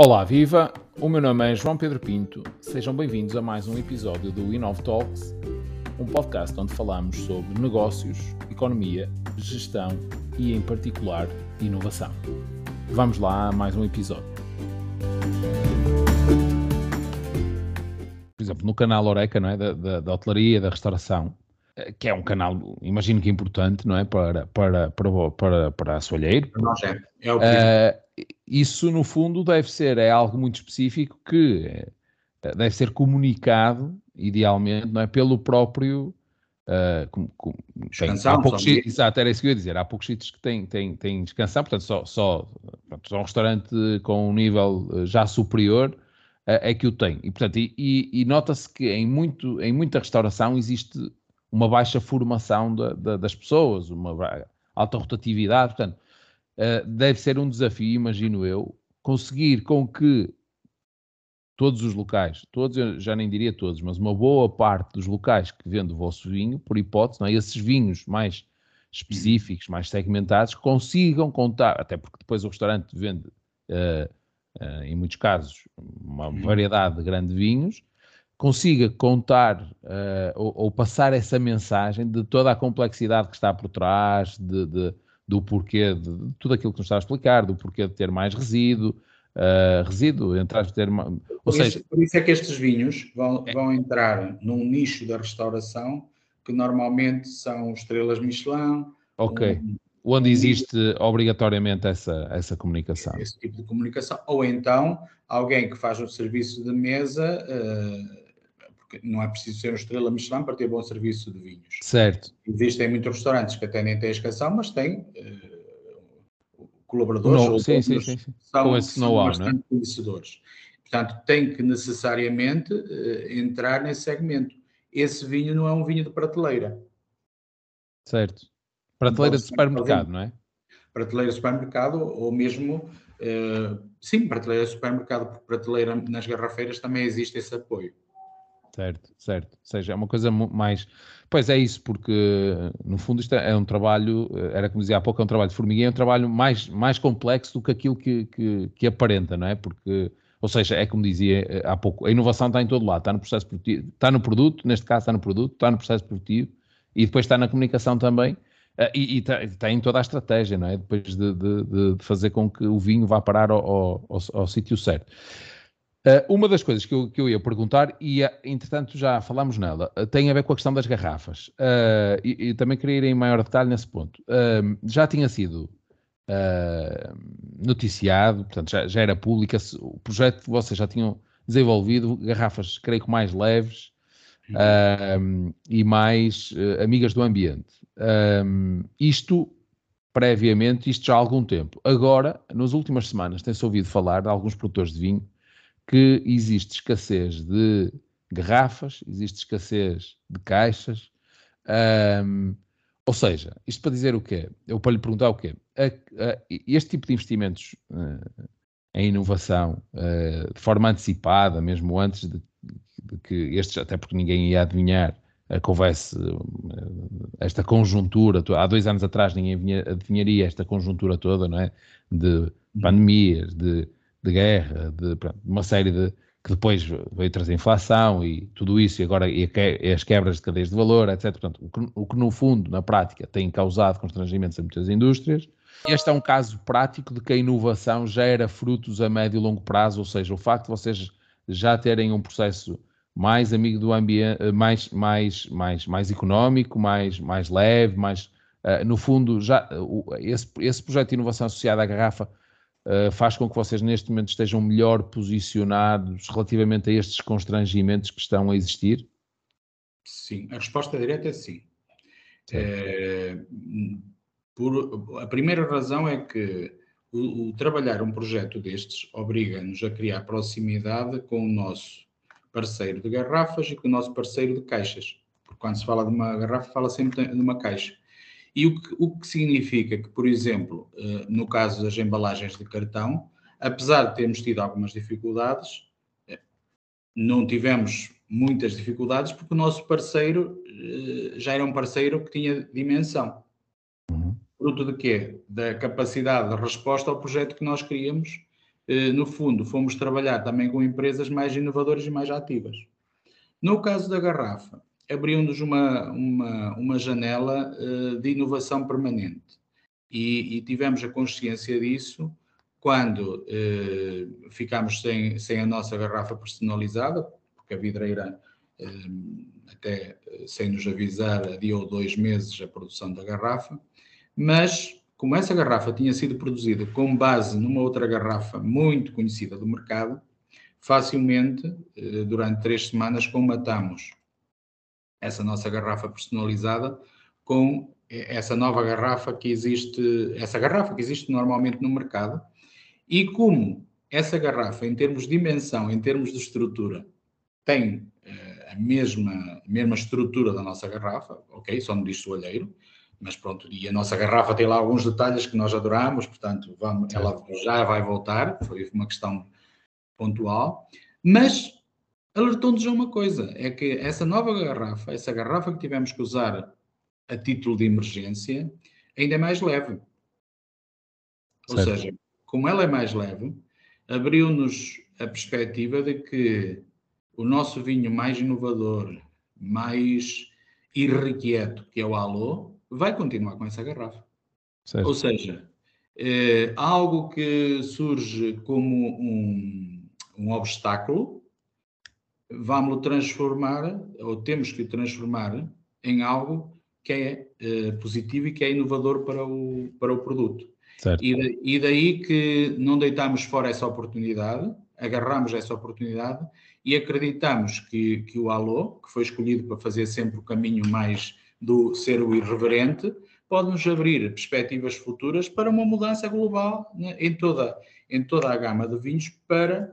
Olá, viva! O meu nome é João Pedro Pinto. Sejam bem-vindos a mais um episódio do Inov Talks, um podcast onde falamos sobre negócios, economia, gestão e, em particular, inovação. Vamos lá a mais um episódio. Por exemplo, no canal Oreca, não é? da, da, da hotelaria, da restauração, eh, que é um canal, imagino que importante, não é? Para, para, para, para, para a Soalheiro. Nós é. É o que Uh, isso, no fundo, deve ser é algo muito específico que eh, deve ser comunicado, idealmente, não é? Pelo próprio. Uh, com, com, tem, há poucos sítios, exato, era isso que eu ia dizer. Há poucos sítios que têm, têm, têm descansão, portanto, só, só, portanto, só um restaurante com um nível eh, já superior uh, é que o tem. E, portanto, e, e, e nota-se que em, muito, em muita restauração existe uma baixa formação da, da, das pessoas, uma alta rotatividade, portanto, Uh, deve ser um desafio, imagino eu, conseguir com que todos os locais, todos, eu já nem diria todos, mas uma boa parte dos locais que vendem o vosso vinho, por hipótese, não é? esses vinhos mais específicos, mais segmentados, consigam contar, até porque depois o restaurante vende, uh, uh, em muitos casos, uma variedade grande de vinhos, consiga contar ou, ou passar essa mensagem de toda a complexidade que está por trás, de, de- do porquê de, tudo aquilo que nos está a explicar, do porquê de ter mais resíduo, uh, resíduo, entrar de ter ma- ou Por seja, isso, por isso é que estes vinhos vão, vão entrar num nicho da restauração que normalmente são estrelas Michelin, ok, um- onde existe obrigatoriamente essa, essa comunicação. esse tipo de comunicação. Ou então alguém que faz um serviço de mesa, eh, porque não é preciso ser uma estrela Michelin para ter bom serviço de vinhos. Certo, Existem muitos restaurantes que até nem têm escassão, mas têm eh, colaboradores Não, ou sim, sim, sim, sim. são, Com esse são é? bastante conhecedores. Portanto, tem que necessariamente eh, entrar nesse segmento. Esse vinho não é um vinho de prateleira. certo. Prateleira de supermercado, não é? Prateleira de supermercado ou mesmo, eh, sim, prateleira de supermercado, porque prateleira nas garrafeiras também existe esse apoio. Certo, certo. Ou seja, é uma coisa mais. Pois é isso, porque no fundo isto é é um trabalho, eh, era como dizia há pouco, é um trabalho de formiguinha, é um trabalho mais, mais complexo do que aquilo que, que, que aparenta, não é? Porque, ou seja, é como dizia eh, há pouco, a inovação está em todo lado, está no processo produtivo, está no produto, neste caso está no produto, está no processo produtivo e depois está na comunicação também. eh, E, e está, está em toda a estratégia, não é? Depois de, de- de- de fazer com que o vinho vá parar ao, ao, ao- ao sítio certo. Uh, uma das coisas que eu, que eu ia perguntar, e uh, entretanto já falámos nela, uh, tem a ver com a questão das garrafas. Uh, e, e também queria ir em maior detalhe nesse ponto. Uh, já tinha sido noticiado, portanto já, já era pública, se- o projeto que vocês já tinham desenvolvido, garrafas, creio que mais leves uh, e mais amigas do ambiente. Um, isto previamente, isto já há algum tempo. Agora, nas últimas semanas, tem-se ouvido falar de alguns produtores de vinho que existe escassez de garrafas, existe escassez de caixas. ahm, ou seja, isto para dizer o quê? Eu para lhe perguntar o quê? A- a- este tipo de investimentos eh, em inovação, eh, de forma antecipada, mesmo antes de, de que estes, até porque ninguém ia adivinhar a que houvesse eh, esta conjuntura, há dois anos atrás ninguém vinha- adivinharia esta conjuntura toda, não é? De pandemias, de, de guerra, de pronto, uma série de que depois veio trazer inflação e tudo isso, e agora e as quebras de cadeias de valor, etc. Portanto, o que, o que no fundo, na prática, tem causado constrangimentos a muitas indústrias. Este é um caso prático de que a inovação gera frutos a médio e longo prazo, ou seja, o facto de vocês já terem um processo mais amigo do ambiente, mais, mais, mais, mais económico, mais, mais leve, mais, eh, no fundo, já, o- esse, esse projeto de inovação associado à garrafa eh, faz com que vocês neste momento estejam melhor posicionados relativamente a estes constrangimentos que estão a existir? Sim, a resposta direta é sim. Eh, por- a primeira razão é que o, o trabalhar um projeto destes obriga-nos a criar proximidade com o nosso parceiro de garrafas e com o nosso parceiro de caixas. Porque quando se fala de uma garrafa, fala sempre de uma caixa. E o que, o que significa que, por exemplo, eh, no caso das embalagens de cartão, apesar de termos tido algumas dificuldades, eh, não tivemos muitas dificuldades porque o nosso parceiro eh, já era um parceiro que tinha dimensão. Uhum. Fruto de quê? Da capacidade de resposta ao projeto que nós queríamos no fundo, fomos trabalhar também com empresas mais inovadoras e mais ativas. No caso da garrafa, abriu-nos uma, uma, uma janela uh, de inovação permanente. E, e, tivemos a consciência disso quando uh, ficámos sem, sem a nossa garrafa personalizada, porque a vidreira, uh, até sem nos avisar, adiou dois meses a produção da garrafa, mas como essa garrafa tinha sido produzida com base numa outra garrafa muito conhecida do mercado, facilmente, durante três semanas, comatamos essa nossa garrafa personalizada com essa nova garrafa que existe, essa garrafa que existe normalmente no mercado, e como essa garrafa, em termos de dimensão, em termos de estrutura, tem eh, a mesma, mesma estrutura da nossa garrafa, ok, só no lixo olheiro, mas pronto, e a nossa garrafa tem lá alguns detalhes que nós adoramos, portanto, vamos, ela já vai voltar, foi uma questão pontual, mas alertou-nos a uma coisa, é que essa nova garrafa, essa garrafa que tivemos que usar a título de emergência, ainda é mais leve. Ou certo. seja, como ela é mais leve, abriu-nos a perspectiva de que o nosso vinho mais inovador, mais irrequieto, que é o Alô, vai continuar com essa garrafa. Certo. Ou seja, é algo que surge como um, um obstáculo, vamos-lo transformar, ou temos que transformar em algo que é, é positivo e que é inovador para o, para o produto. E, e, daí que não deitamos fora essa oportunidade, agarramos essa oportunidade e acreditamos que, que o Alô, que foi escolhido para fazer sempre o caminho mais do ser o irreverente, pode-nos abrir perspectivas futuras para uma mudança global né, em, toda, em toda a gama de vinhos para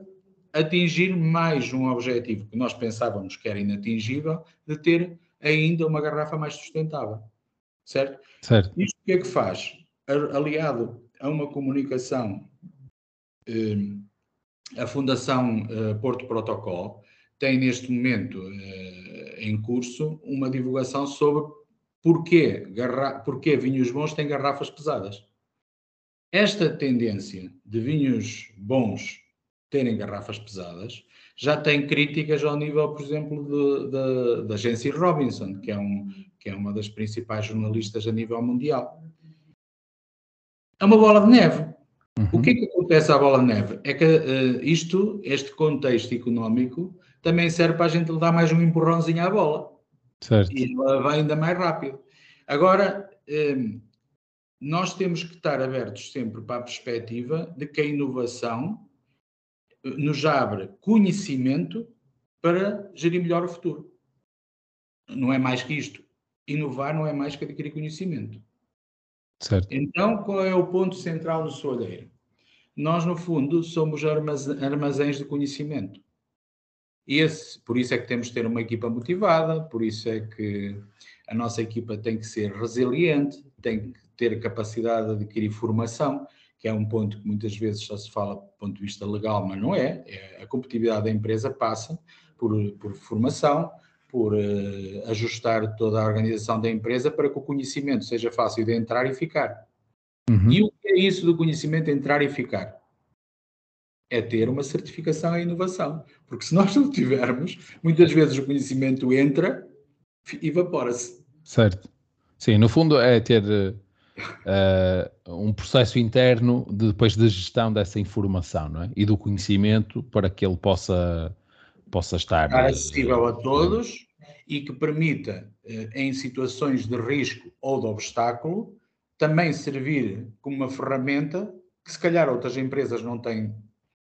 atingir mais um objetivo que nós pensávamos que era inatingível, de ter ainda uma garrafa mais sustentável. Certo? certo. Isto o que é que faz? Aliado a uma comunicação, eh, a Fundação eh, Porto Protocolo tem neste momento eh, em curso uma divulgação sobre porquê, garra porquê vinhos bons têm garrafas pesadas. Esta tendência de vinhos bons terem garrafas pesadas já tem críticas ao nível, por exemplo, da agência Robinson, que é, um, que é uma das principais jornalistas a nível mundial. É uma bola de neve. Uhum. O que é que acontece à bola de neve? É que uh, isto, este contexto económico, também serve para a gente dar mais um empurrãozinho à bola. Certo. E ela vai ainda mais rápido. Agora, hum, nós temos que estar abertos sempre para a perspectiva de que a inovação eh, nos abre conhecimento para gerir melhor o futuro. Não é mais que isto. Inovar não é mais que adquirir conhecimento. Certo. Então, qual é o ponto central do Soalheiro? Nós, no fundo, somos armazéns de conhecimento. Esse, por isso é que temos de ter uma equipa motivada, por isso é que a nossa equipa tem que ser resiliente, tem que ter capacidade de adquirir formação, que é um ponto que muitas vezes só se fala do ponto de vista legal, mas não é. é a competitividade da empresa passa por, por formação, por uh, ajustar toda a organização da empresa para que o conhecimento seja fácil de entrar e ficar. Uhum. E o que é isso do conhecimento entrar e ficar? é ter uma certificação em inovação. Porque se nós não tivermos, muitas vezes o conhecimento entra e evapora-se. Certo. Sim, no fundo é ter uh, um processo interno de, depois da gestão dessa informação não é? e do conhecimento para que ele possa, possa estar... Estar acessível a todos e que permita, uh, em situações de risco ou de obstáculo, também servir como uma ferramenta que se calhar outras empresas não têm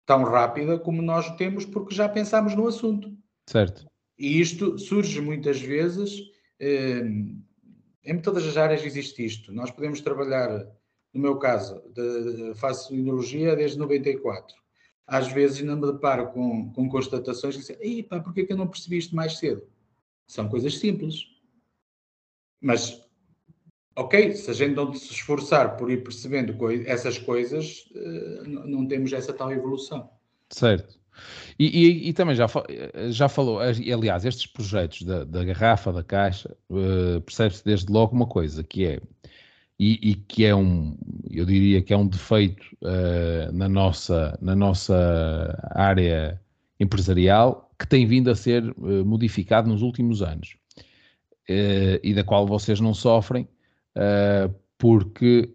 tão rápida como nós temos, porque já pensámos no assunto. Certo. E isto surge muitas vezes, eh, em todas as áreas existe isto. Nós podemos trabalhar, no meu caso, de, de, faço imunologia desde 94. Às vezes ainda me deparo com, com constatações que dizem, ei pá, porquê que eu não percebi isto mais cedo? São coisas simples. Mas ok, se a gente não se esforçar por ir percebendo essas coisas, eh, não temos essa tal evolução. Certo. E, e, e, também já, já falou, aliás, estes projetos da, da garrafa, da caixa, uh, percebe-se desde logo uma coisa, que é e, e, que é um, eu diria que é um defeito uh, na, nossa, na nossa área empresarial que tem vindo a ser uh, modificado nos últimos anos e da qual vocês não sofrem porque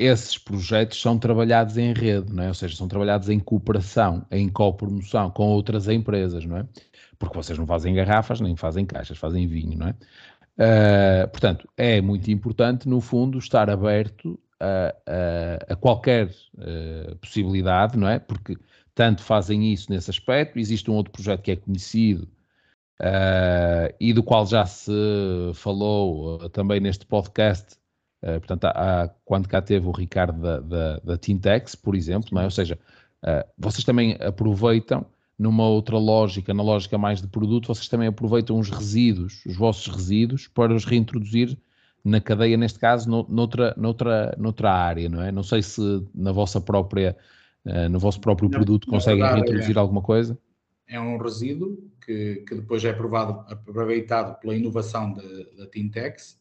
esses projetos são trabalhados em rede, não é? ou seja, são trabalhados em cooperação, em copromoção com outras empresas, não é? Porque vocês não fazem garrafas nem fazem caixas, fazem vinho, não é? Uh, portanto, é muito importante, no fundo, estar aberto a, a, a qualquer uh, possibilidade, não é? Porque tanto fazem isso nesse aspecto. Existe um outro projeto que é conhecido uh, e do qual já se falou também neste podcast. Portanto, há, há, quando cá teve o Ricardo da, da, da Tintex, por exemplo, não é? Ou seja, vocês também aproveitam numa outra lógica, na lógica mais de produto, vocês também aproveitam os resíduos, os vossos resíduos, para os reintroduzir na cadeia, neste caso, noutra, noutra, noutra área, não é? Não sei se na vossa própria, uh, no vosso próprio não, produto conseguem verdade, reintroduzir é. alguma coisa. É um resíduo que, que depois é aprovado, aproveitado pela inovação da Tintex,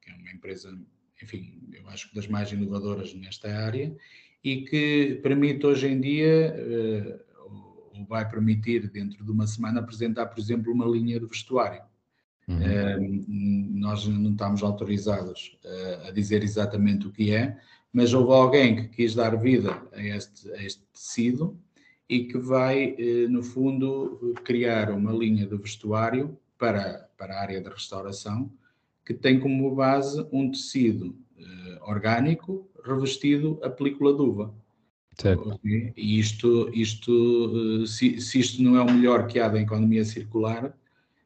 que é uma empresa, enfim, eu acho que das mais inovadoras nesta área, e que permite hoje em dia uh, vai permitir, dentro de uma semana, apresentar, por exemplo, uma linha de vestuário. Uhum. Uh, nós não estamos autorizados uh, a dizer exatamente o que é, mas houve alguém que quis dar vida a este, a este tecido e que vai, no fundo, criar uma linha de vestuário para, para a área da restauração que tem como base um tecido orgânico revestido a película de uva. Certo. Okay? E isto, isto eh, se, se, isto não é o melhor que há da economia circular,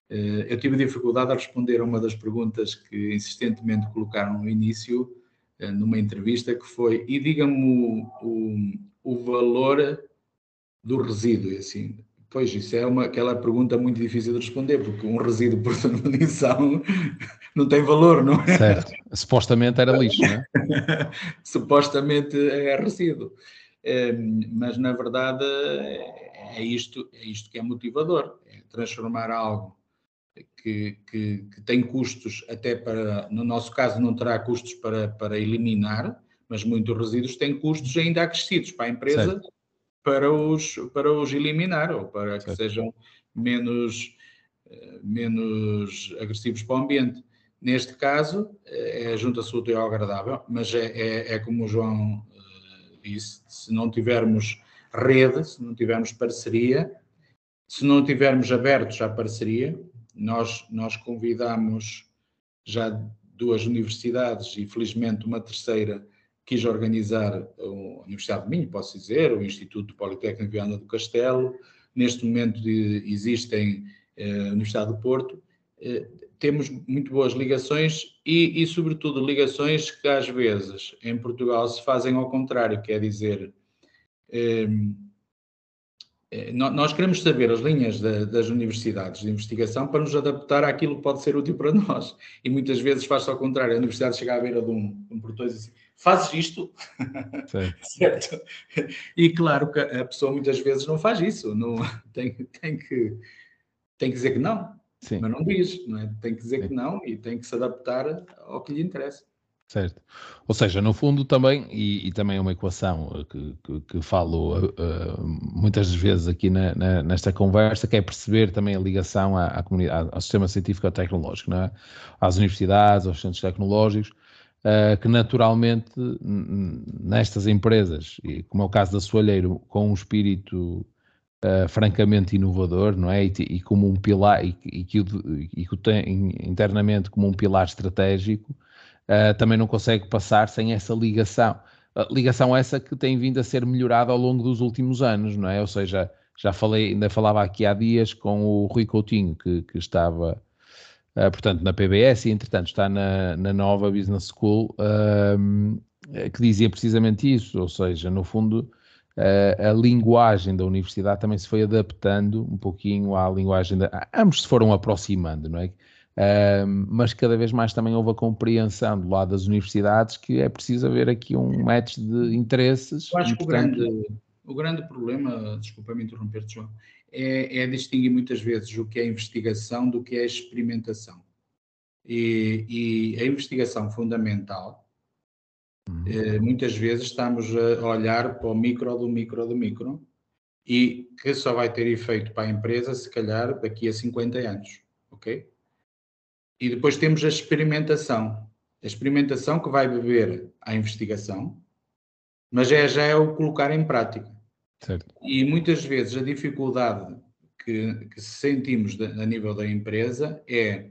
eh, eu tive dificuldade a responder a uma das perguntas que insistentemente colocaram no início, eh, numa entrevista, que foi, e diga-me o, o, o, valor do resíduo, assim, pois isso é uma, aquela pergunta muito difícil de responder, porque um resíduo por definição não tem valor, não é? Certo, supostamente era lixo, não é? supostamente é resíduo. Ehm, mas na verdade é isto, é isto que é motivador, é transformar algo que, que, que, tem custos até para, no nosso caso não terá custos para, para eliminar, mas muitos resíduos têm custos ainda acrescidos para a empresa para os, para os eliminar ou para que certo. sejam menos, eh, menos agressivos para o ambiente. Neste caso, é junta-se útil ao agradável, mas é, é, é como o João disse, se não tivermos rede, se não tivermos parceria, se não tivermos abertos à parceria, nós, nós convidamos já duas universidades e felizmente uma terceira quis organizar a Universidade de Minho, posso dizer, o Instituto Politécnico Viana do Castelo, neste momento existem eh, a Universidade do Porto, eh, temos muito boas ligações e, e, sobretudo, ligações que às vezes em Portugal se fazem ao contrário, quer dizer, ehm, eh, nós queremos saber as linhas da, das universidades de investigação para nos adaptar àquilo que pode ser útil para nós. E muitas vezes faz-se ao contrário, a universidade chega à beira de um, um portão e assim, fazes isto? certo? E claro que a pessoa muitas vezes não faz isso, não, tem, tem, que, tem que dizer que não. Sim. Mas não diz, não é? Tem que dizer Sim. que não e tem que se adaptar ao que lhe interessa. Certo. Ou seja, no fundo também, e, e também é uma equação que, que, que falo uh, muitas vezes aqui na, na, nesta conversa, que é perceber também a ligação à, à comunidade, ao sistema científico e tecnológico, não é? às universidades, aos centros tecnológicos, uh, que naturalmente nestas empresas, e como é o caso da Soalheiro, com um espírito uh, francamente inovador, não é? E, e como um pilar, e, e, que, e que o tem internamente como um pilar estratégico, uh, também não consegue passar sem essa ligação. Ligação essa que tem vindo a ser melhorada ao longo dos últimos anos, não é? Ou seja, já falei, ainda falava aqui há dias com o Rui Coutinho, que, que estava, uh, portanto, na PBS e, entretanto, está na, na nova Business School, uh, que dizia precisamente isso, ou seja, no fundo, a linguagem da universidade também se foi adaptando um pouquinho à linguagem da. Ambos se foram aproximando, não é? Uh, mas cada vez mais também houve a compreensão do lado das universidades que é preciso haver aqui um match de interesses. Eu acho que o, grande, o grande problema, desculpa-me interromper-te, João, é, é, distinguir muitas vezes o que é investigação do que é experimentação. E, e a investigação fundamental uhum. Eh, muitas vezes estamos a olhar para o micro do micro do micro e que só vai ter efeito para a empresa, se calhar, daqui a 50 anos, ok? E depois temos a experimentação. A experimentação que vai beber à investigação, mas é, já é o colocar em prática. Certo. E muitas vezes a dificuldade que, que sentimos de, a nível da empresa é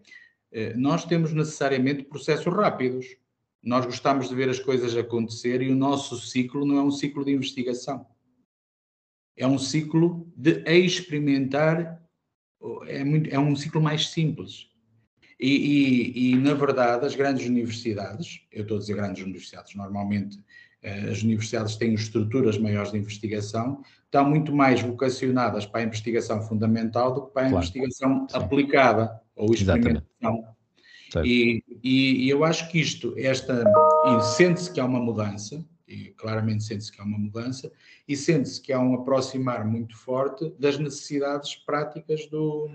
eh, nós temos necessariamente processos rápidos. Nós gostamos de ver as coisas acontecer e o nosso ciclo não é um ciclo de investigação. É um ciclo de experimentar, é, muito, é um ciclo mais simples. E, e, e, na verdade, as grandes universidades, eu estou a dizer grandes universidades, normalmente as universidades têm estruturas maiores de investigação, estão muito mais vocacionadas para a investigação fundamental do que para a claro. investigação Sim. aplicada ou experimentação. E, e, e, eu acho que isto, esta, sente-se que há uma mudança, e claramente sente-se que há uma mudança, e sente-se que há um aproximar muito forte das necessidades práticas do,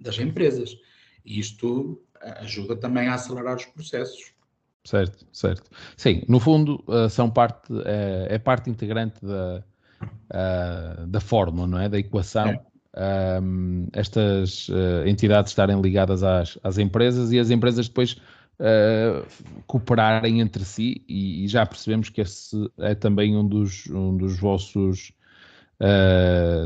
das empresas. E isto ajuda também a acelerar os processos. Certo, certo. Sim, no fundo uh, são parte, é, é, parte integrante da, uh, da fórmula, não é? Da equação. É. Um, estas uh, entidades estarem ligadas às, às empresas e as empresas depois cooperarem entre si e, e, já percebemos que esse é também um dos, um dos vossos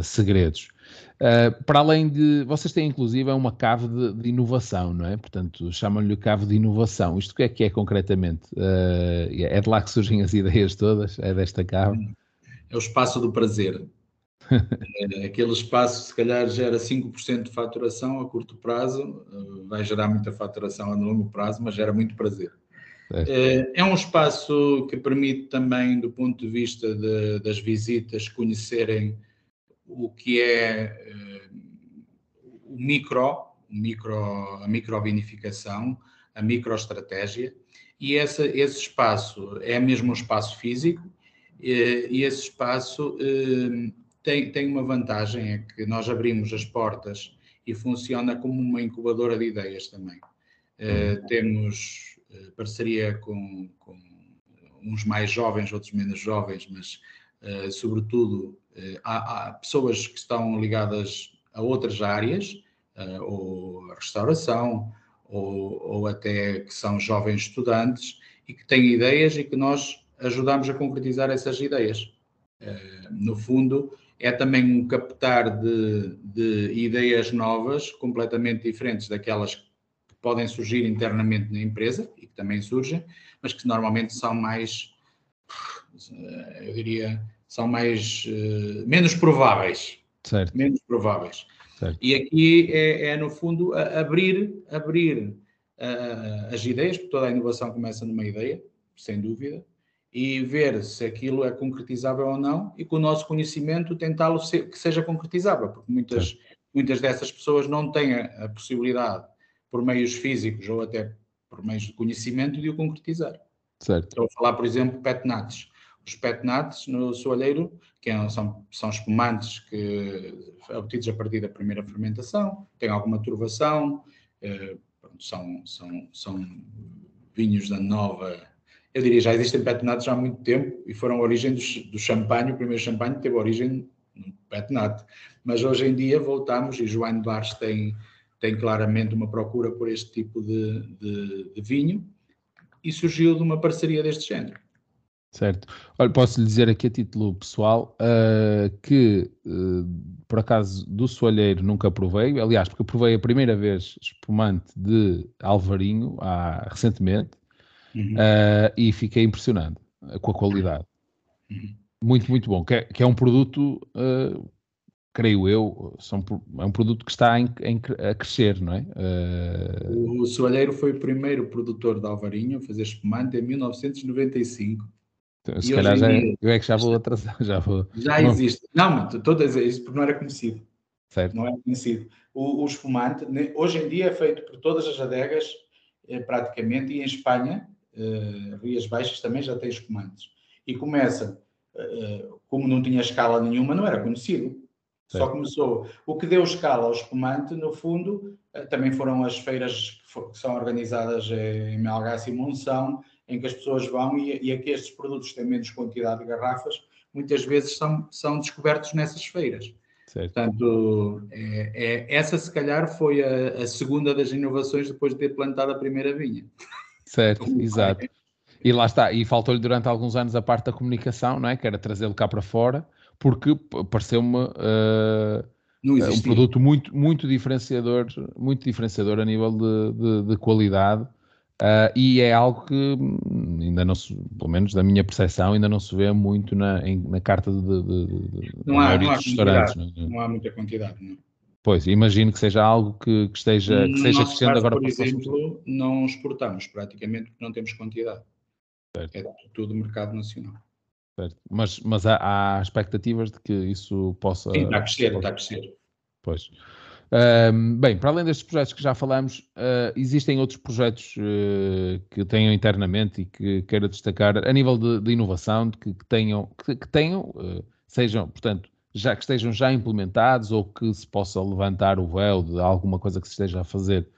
segredos. Uh, para além de. Vocês têm inclusive uma cave de, de inovação, não é? Portanto, chamam-lhe cave de inovação. Isto o que é que é concretamente? Uh, é de lá que surgem as ideias todas? É desta cave? É o espaço do prazer. é, aquele espaço, se calhar, gera 5% de faturação a curto prazo, vai gerar muita faturação a longo prazo, mas gera muito prazer. É. é um espaço que permite também, do ponto de vista de, das visitas, conhecerem o que é uh, o micro, micro, a microvinificação, a microestratégia, e essa, esse espaço é mesmo um espaço físico, e, e esse espaço uh, tem, tem uma vantagem, é que nós abrimos as portas e funciona como uma incubadora de ideias também. Temos parceria com, com, uns mais jovens, outros menos jovens, mas sobretudo eh, há, há, pessoas que estão ligadas a outras áreas, uh, ou a restauração, ou, ou até que são jovens estudantes e que têm ideias e que nós ajudamos a concretizar essas ideias. No fundo, é também um captar de, de, ideias novas, completamente diferentes daquelas que podem surgir internamente na empresa e que também surgem, mas que normalmente são mais, eu diria, são mais uh, menos prováveis. Certo. Menos prováveis. Certo. E aqui é, é, no fundo abrir, abrir uh, as ideias, porque toda a inovação começa numa ideia, sem dúvida, e ver se aquilo é concretizável ou não, e com o nosso conhecimento tentá-lo que seja concretizável, porque muitas, muitas dessas pessoas não têm a, a possibilidade, por meios físicos ou até por meios de conhecimento, de o concretizar. Certo. Estou a falar, por exemplo, petnates os petnates no soalheiro, que é, são, são espumantes que, obtidos a partir da primeira fermentação, têm alguma turvação, eh, são, são, são vinhos da nova. Eu diria, já existem petnates há muito tempo e foram a origem do, do champanhe. O primeiro champanhe teve origem no petnate. Mas hoje em dia voltamos e João Bares tem, tem claramente uma procura por este tipo de, de, de vinho e surgiu de uma parceria deste género. Certo. Olha, posso lhe dizer aqui a título pessoal uh, que, uh, por acaso, do soalheiro nunca provei. Aliás, porque provei a primeira vez espumante de Alvarinho há, recentemente uhum. uh, e fiquei impressionado com a qualidade. Uhum. Muito, muito bom. Que é, que é um produto, creio eu, são, é um produto que está em, em, a crescer, não é? O soalheiro foi o primeiro produtor de Alvarinho a fazer espumante em 1995. Então, se calhar já, dia, eu é que já vou atrasar, já vou. Já não. existe. Não, mas estou a dizer isso porque não era conhecido. Certo. Não é conhecido. O, o espumante, hoje em dia, é feito por todas as adegas, eh, praticamente, e em Espanha, eh, Rias Baixas também já tem espumantes. E começa, eh, como não tinha escala nenhuma, não era conhecido. Certo. Só começou. O que deu escala ao espumante, no fundo, também foram as feiras que, for, que são organizadas em Melgaço e Monção, em que as pessoas vão e, e aqui estes produtos têm menos quantidade de garrafas, muitas vezes são, são descobertos nessas feiras. Certo. Portanto, é, é, essa se calhar foi a, a, segunda das inovações depois de ter plantado a primeira vinha. Certo, exato. E lá está, e faltou-lhe durante alguns anos a parte da comunicação, não é? Que era trazê-lo cá para fora, porque pareceu-me uh, um produto muito, muito diferenciador, muito diferenciador a nível de, de, de qualidade. Uh, e é algo que hum, ainda não se, pelo menos da minha percepção, ainda não se vê muito na, em, na carta de, de, de não, há, não, há restaurantes. Não, é? não, há muita quantidade, não. Pois, imagino que seja algo que, que esteja que seja crescendo agora por exemplo, não exportamos praticamente porque não temos quantidade. Certo. É tudo mercado nacional. Certo. Mas, mas há, há, expectativas de que isso possa. Sim, está a crescer, está a crescer. Pois. Um, bem, para além destes projetos que já falamos, uh, existem outros projetos uh, que tenham internamente e que queira destacar a nível de, de inovação, de que, que, tenham, que, que tenham uh, sejam, portanto, já que estejam já implementados ou que se possa levantar o véu de alguma coisa que se esteja a fazer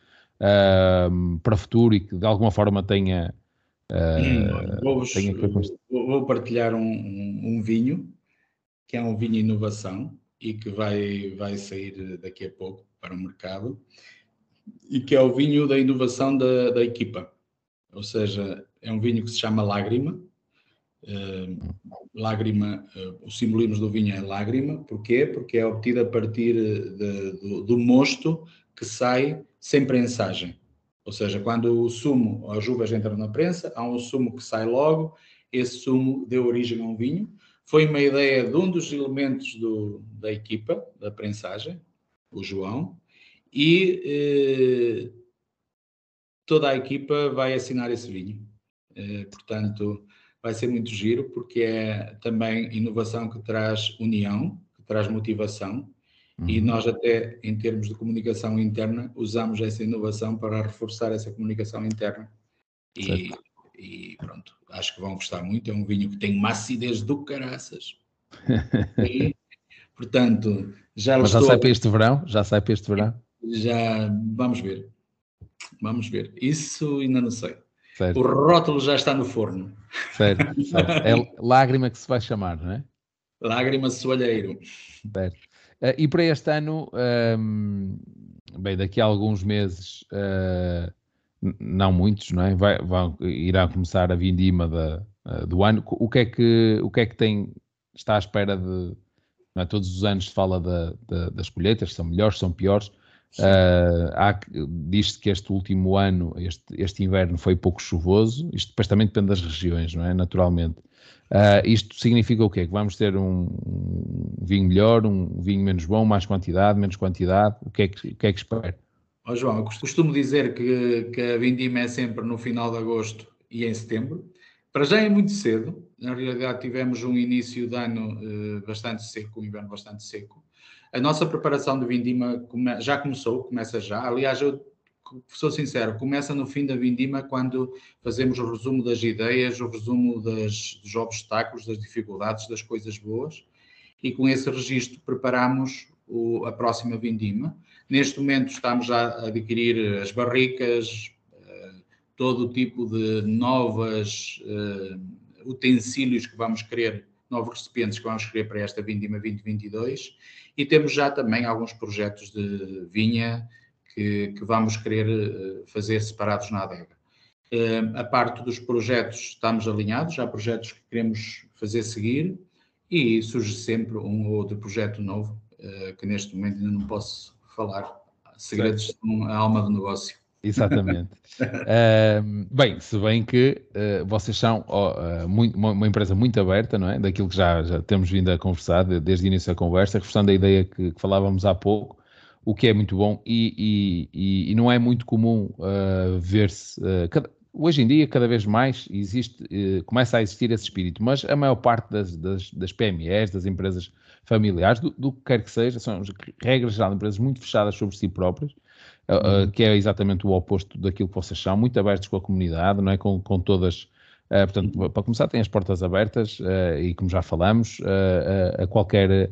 para o futuro e que de alguma forma tenha Uh, vou, vou, partilhar um, um, vinho, que é um vinho inovação e que vai, vai sair daqui a pouco para o mercado, e que é o vinho da inovação da, da equipa. Ou seja, é um vinho que se chama Lágrima. Uh, lágrima, uh, o simbolismo do vinho é lágrima, porquê? Porque é obtido a partir de, do, do mosto que sai sem prensagem. Ou seja, quando o sumo, as uvas entram na prensa, há um sumo que sai logo, esse sumo deu origem a um vinho. Foi uma ideia de um dos elementos do, da equipa, da prensagem, o João, e eh, toda a equipa vai assinar esse vinho. Eh, portanto, vai ser muito giro, porque é também inovação que traz união, que traz motivação, Uhum. E nós até, em termos de comunicação interna, usamos essa inovação para reforçar essa comunicação interna. E, e, pronto, acho que vão gostar muito. É um vinho que tem uma acidez do caraças. e, portanto, já Mas já estou... sai para este verão? Já sai para este verão? Já, vamos ver. Vamos ver. Isso ainda não sei. Certo. O rótulo já está no forno. Certo, certo. É lágrima que se vai chamar, não é? Lágrima soalheiro. Certo. Uh, e para este ano, um, bem, daqui a alguns meses, uh, não muitos, não é? Vai, vai, irá começar a vindima da, uh, do ano. O que é que, o que, é que tem, está à espera de. É? Todos os anos se fala da, da, das colheitas, são melhores, são piores. Uh, Diz-se que este último ano, este, este inverno, foi pouco chuvoso. Isto depois também depende das regiões, não é? Naturalmente. Uh, isto significa o quê? Que vamos ter um, vinho melhor, um vinho menos bom, mais quantidade, menos quantidade? O que é que, o que, é que espera? Oh, João, eu costumo dizer que, que a vindima é sempre no final de agosto e em setembro. Para já é muito cedo. Na realidade, tivemos um início de ano uh, bastante seco, um inverno bastante seco. A nossa preparação de vindima come já começou, começa já. Aliás, eu sou sincero, começa no fim da vindima quando fazemos o resumo das ideias, o resumo das, dos obstáculos, das dificuldades, das coisas boas, e com esse registro preparamos o, a próxima vindima. Neste momento estamos a adquirir as barricas, uh, todo o tipo de novas uh, utensílios que vamos querer, novos recipientes que vamos querer para esta vindima 2022, e temos já também alguns projetos de vinha que, que vamos querer eh, fazer separados na adega. Eh, a parte dos projetos estamos alinhados, há projetos que queremos fazer seguir e surge sempre um ou outro projeto novo eh, que neste momento ainda não posso falar. Segredos a alma do negócio. Exatamente. uh, bem, se bem que uh, vocês são uh, muito, uma, empresa muito aberta, não é? Daquilo que já, já temos vindo a conversar desde o início da conversa, reforçando a ideia que, que falávamos há pouco, o que é muito bom e, e, e não é muito comum uh, ver-se. Uh, hoje em dia, cada vez mais, existe, uh, começa a existir esse espírito, mas a maior parte das, das, das PMEs, das empresas familiares, do, do, que quer que seja, são regras geral empresas muito fechadas sobre si próprias, uhum. que é exatamente o oposto daquilo que vocês são, muito abertos com a comunidade, não é? com, com todas Uh, portanto, para começar, tem as portas abertas uh, e, como já falamos, uh, a qualquer,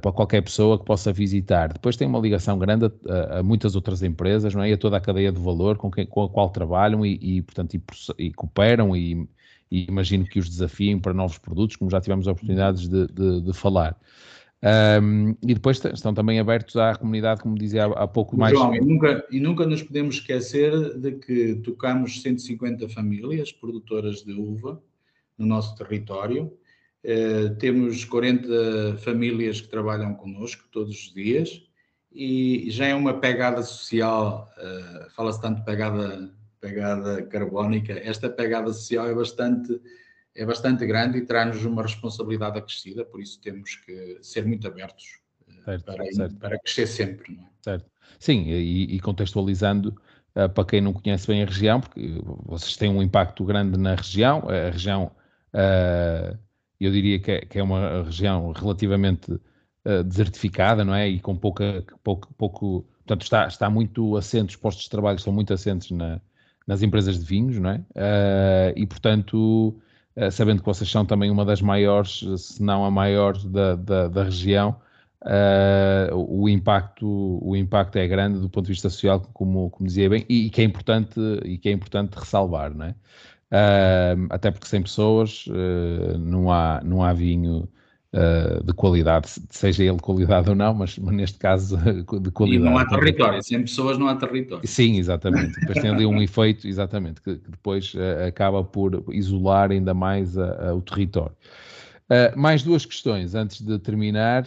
para qualquer pessoa que possa visitar. Depois tem uma ligação grande a, a, muitas outras empresas, não é? E a toda a cadeia de valor com, quem, com a qual trabalham e, e portanto, e, e cooperam e, e, imagino que os desafiem para novos produtos, como já tivemos oportunidades de, de, de falar. Um, e depois estão também abertos à comunidade, como dizia há, há pouco mais. João, e nunca, e nunca nos podemos esquecer de que tocamos 150 famílias produtoras de uva no nosso território. Uh, temos 40 famílias que trabalham connosco todos os dias e já é uma pegada social, uh, fala-se tanto pegada, pegada carbónica, esta pegada social é bastante é bastante grande e traz-nos uma responsabilidade acrescida, por isso temos que ser muito abertos eh, certo, para, certo. para crescer sempre. É? Certo. Sim, e, e contextualizando uh, para quem não conhece bem a região, porque vocês têm um impacto grande na região, a região, uh, eu diria que é, que é, uma região relativamente uh, desertificada, não é? E com pouca, pouco, pouco portanto, está, está muito assente, os postos de trabalho estão muito assentes na, nas empresas de vinhos, não é? e, portanto, eh, sabendo que vocês são também uma das maiores, se não a maior da, da, da região, uh, o, impacto, o impacto é grande do ponto de vista social, como, como dizia bem, e, e que é importante, e que é importante ressalvar, não é? Uh, até porque sem pessoas não, há, não há vinho uh, de qualidade, seja ele qualidade ou não, mas, mas neste caso de qualidade. E não há território, sem pessoas não há território. Sim, exatamente. Depois tem ali um efeito, exatamente, que, que depois uh, acaba por isolar ainda mais a, a, o território. Uh, mais duas questões antes de terminar.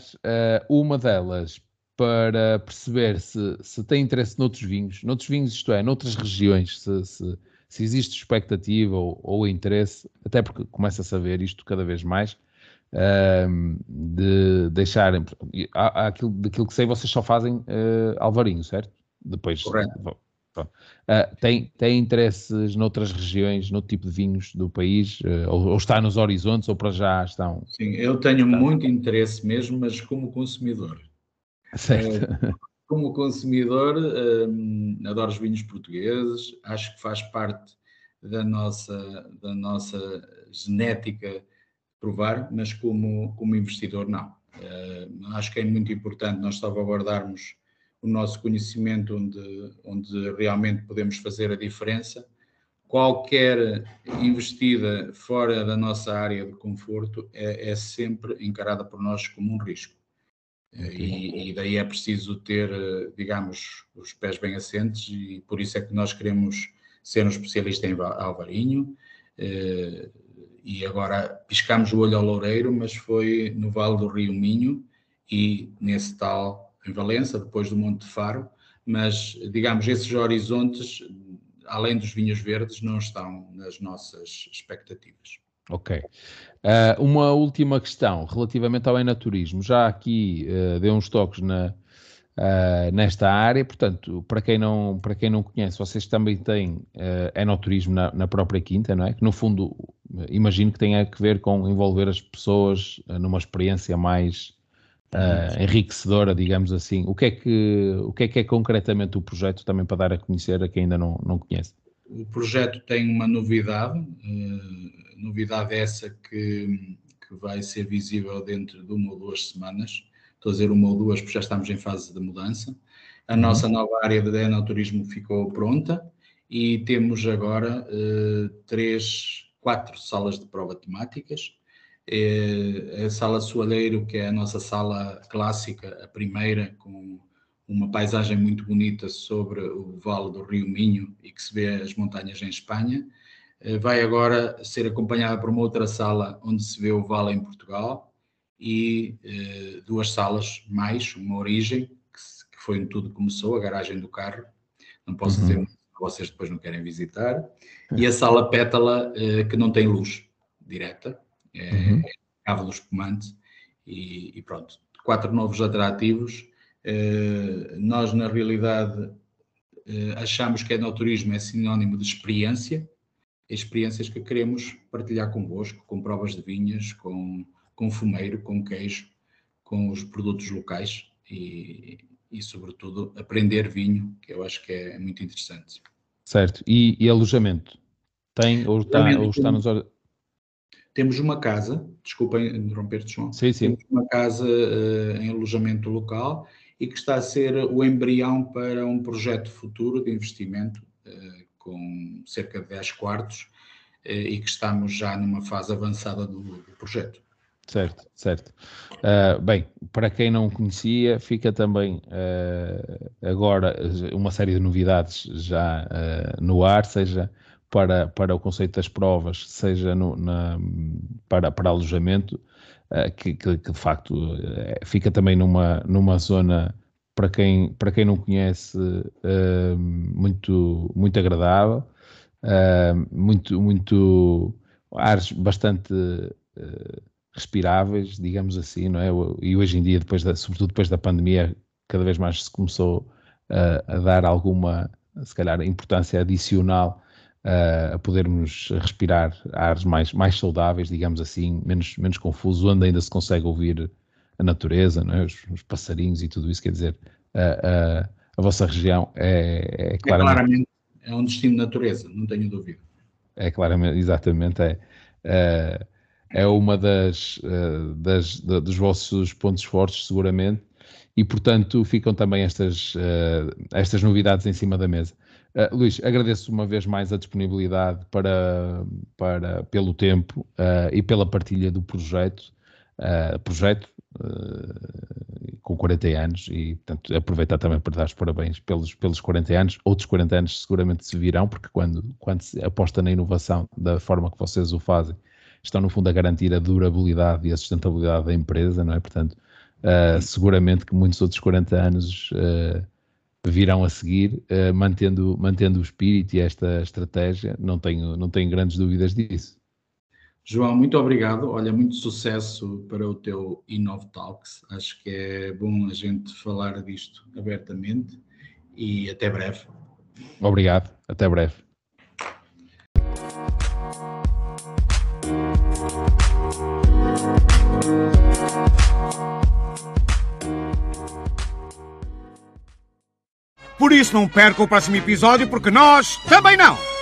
uma delas para perceber se, se tem interesse noutros vinhos, noutros vinhos, isto é, noutras regiões, se, se, se existe expectativa ou, ou interesse, até porque começa a saber isto cada vez mais, de deixarem. Há, há aquilo, daquilo que sei, vocês só fazem uh, Alvarinho, certo? Depois. Correto. Uh, tem, tem interesses noutras regiões, noutro tipo de vinhos do país, uh, ou, ou, está nos horizontes, ou para já estão? Sim, eu tenho muito interesse mesmo, mas como consumidor. Certo. Uh, como consumidor, adoro os vinhos portugueses, acho que faz parte da nossa, da nossa genética provar, mas como, como investidor não. Uh, acho que é muito importante nós salvaguardarmos o nosso conhecimento onde, onde realmente podemos fazer a diferença. Qualquer investida fora da nossa área de conforto é, é sempre encarada por nós como um risco. E, e, daí é preciso ter, digamos, os pés bem assentes e por isso é que nós queremos ser um especialista em alvarinho, eh, e agora piscamos o olho ao Loureiro, mas foi no Vale do Rio Minho e nesse tal em Valença, depois do Monte Faro, mas digamos esses horizontes, além dos vinhos verdes, não estão nas nossas expectativas. Ok. Uh, uma última questão relativamente ao enaturismo. Já aqui uh, deu uns toques na, uh, nesta área. Portanto, para quem não, para quem não conhece, vocês também têm uh, enoturismo na, na, própria quinta, não é? Que no fundo, imagino que tenha a ver com envolver as pessoas numa experiência mais enriquecedora, digamos assim. O que, é que, o que é que é concretamente o projeto, também para dar a conhecer a quem ainda não, não conhece? O projeto tem uma novidade, novidade essa que, que vai ser visível dentro de uma ou duas semanas estou a dizer uma ou duas, porque já estamos em fase de mudança. A uhum. nossa nova área de enoturismo ficou pronta e temos agora uh, três, quatro salas de prova temáticas. Uh, a sala Soalheiro, que é a nossa sala clássica, a primeira, com uma paisagem muito bonita sobre o Vale do Rio Minho e que se vê as montanhas em Espanha. Uh, vai agora ser acompanhada por uma outra sala onde se vê o Vale em Portugal e eh, duas salas mais, uma origem, que, que, foi onde tudo começou, a garagem do carro, não posso uhum. dizer vocês depois não querem visitar, e a sala pétala eh, que não tem luz direta, é, uhum. é cava do espumante, e, e, pronto. Quatro novos atrativos. Eh, nós, na realidade, eh, achamos que enoturismo é sinónimo de experiência, experiências que queremos partilhar convosco, com provas de vinhas, com com fumeiro, com queijo, com os produtos locais e, e, sobretudo, aprender vinho, que eu acho que é muito interessante. Certo. E, e alojamento? Tem ou está, ou está nos temos uma casa, desculpem interromper-te, João. Sim, sim. Temos uma casa uh, em alojamento local e que está a ser o embrião para um projeto futuro de investimento uh, com cerca de 10 quartos uh, e que estamos já numa fase avançada do, do projeto. Certo, certo. Uh, bem, para quem não conhecia, fica também uh, agora uma série de novidades já uh, no ar, seja para, para o conceito das provas, seja no, na, para, para alojamento, que, que, que, de facto fica também numa, numa zona, para quem, para quem não conhece, muito, muito agradável, muito, muito ares bastante respiráveis, digamos assim, não é? E hoje em dia, depois da, sobretudo depois da pandemia, cada vez mais se começou uh, a dar alguma, se calhar, importância adicional uh, a podermos respirar ares mais, mais saudáveis, digamos assim, menos, menos confusos, onde ainda se consegue ouvir a natureza, é? os, os passarinhos e tudo isso, quer dizer, uh, a vossa região é, é claramente... É claramente é um destino de natureza, não tenho dúvida. É claramente, exatamente, é é uma das, eh, das, dos vossos pontos fortes, seguramente, e portanto ficam também estas, eh, estas novidades em cima da mesa. Uh, Luís, agradeço uma vez mais a disponibilidade para, para, pelo tempo e pela partilha do projeto, projeto com 40 anos e portanto aproveitar também para dar os parabéns pelos, pelos 40 anos. Outros 40 anos seguramente se virão, porque quando, quando se aposta na inovação da forma que vocês o fazem, estão no fundo a garantir a durabilidade e a sustentabilidade da empresa, não é? Portanto, uh, seguramente que muitos outros 40 anos uh, virão a seguir, uh, mantendo, mantendo o espírito e esta estratégia, não tenho, não tenho grandes dúvidas disso. João, muito obrigado. Olha, muito sucesso para o teu Innov Talks. Acho que é bom a gente falar disto abertamente e até breve. Obrigado, até breve. Por isso não perca o próximo episódio, porque nós também não!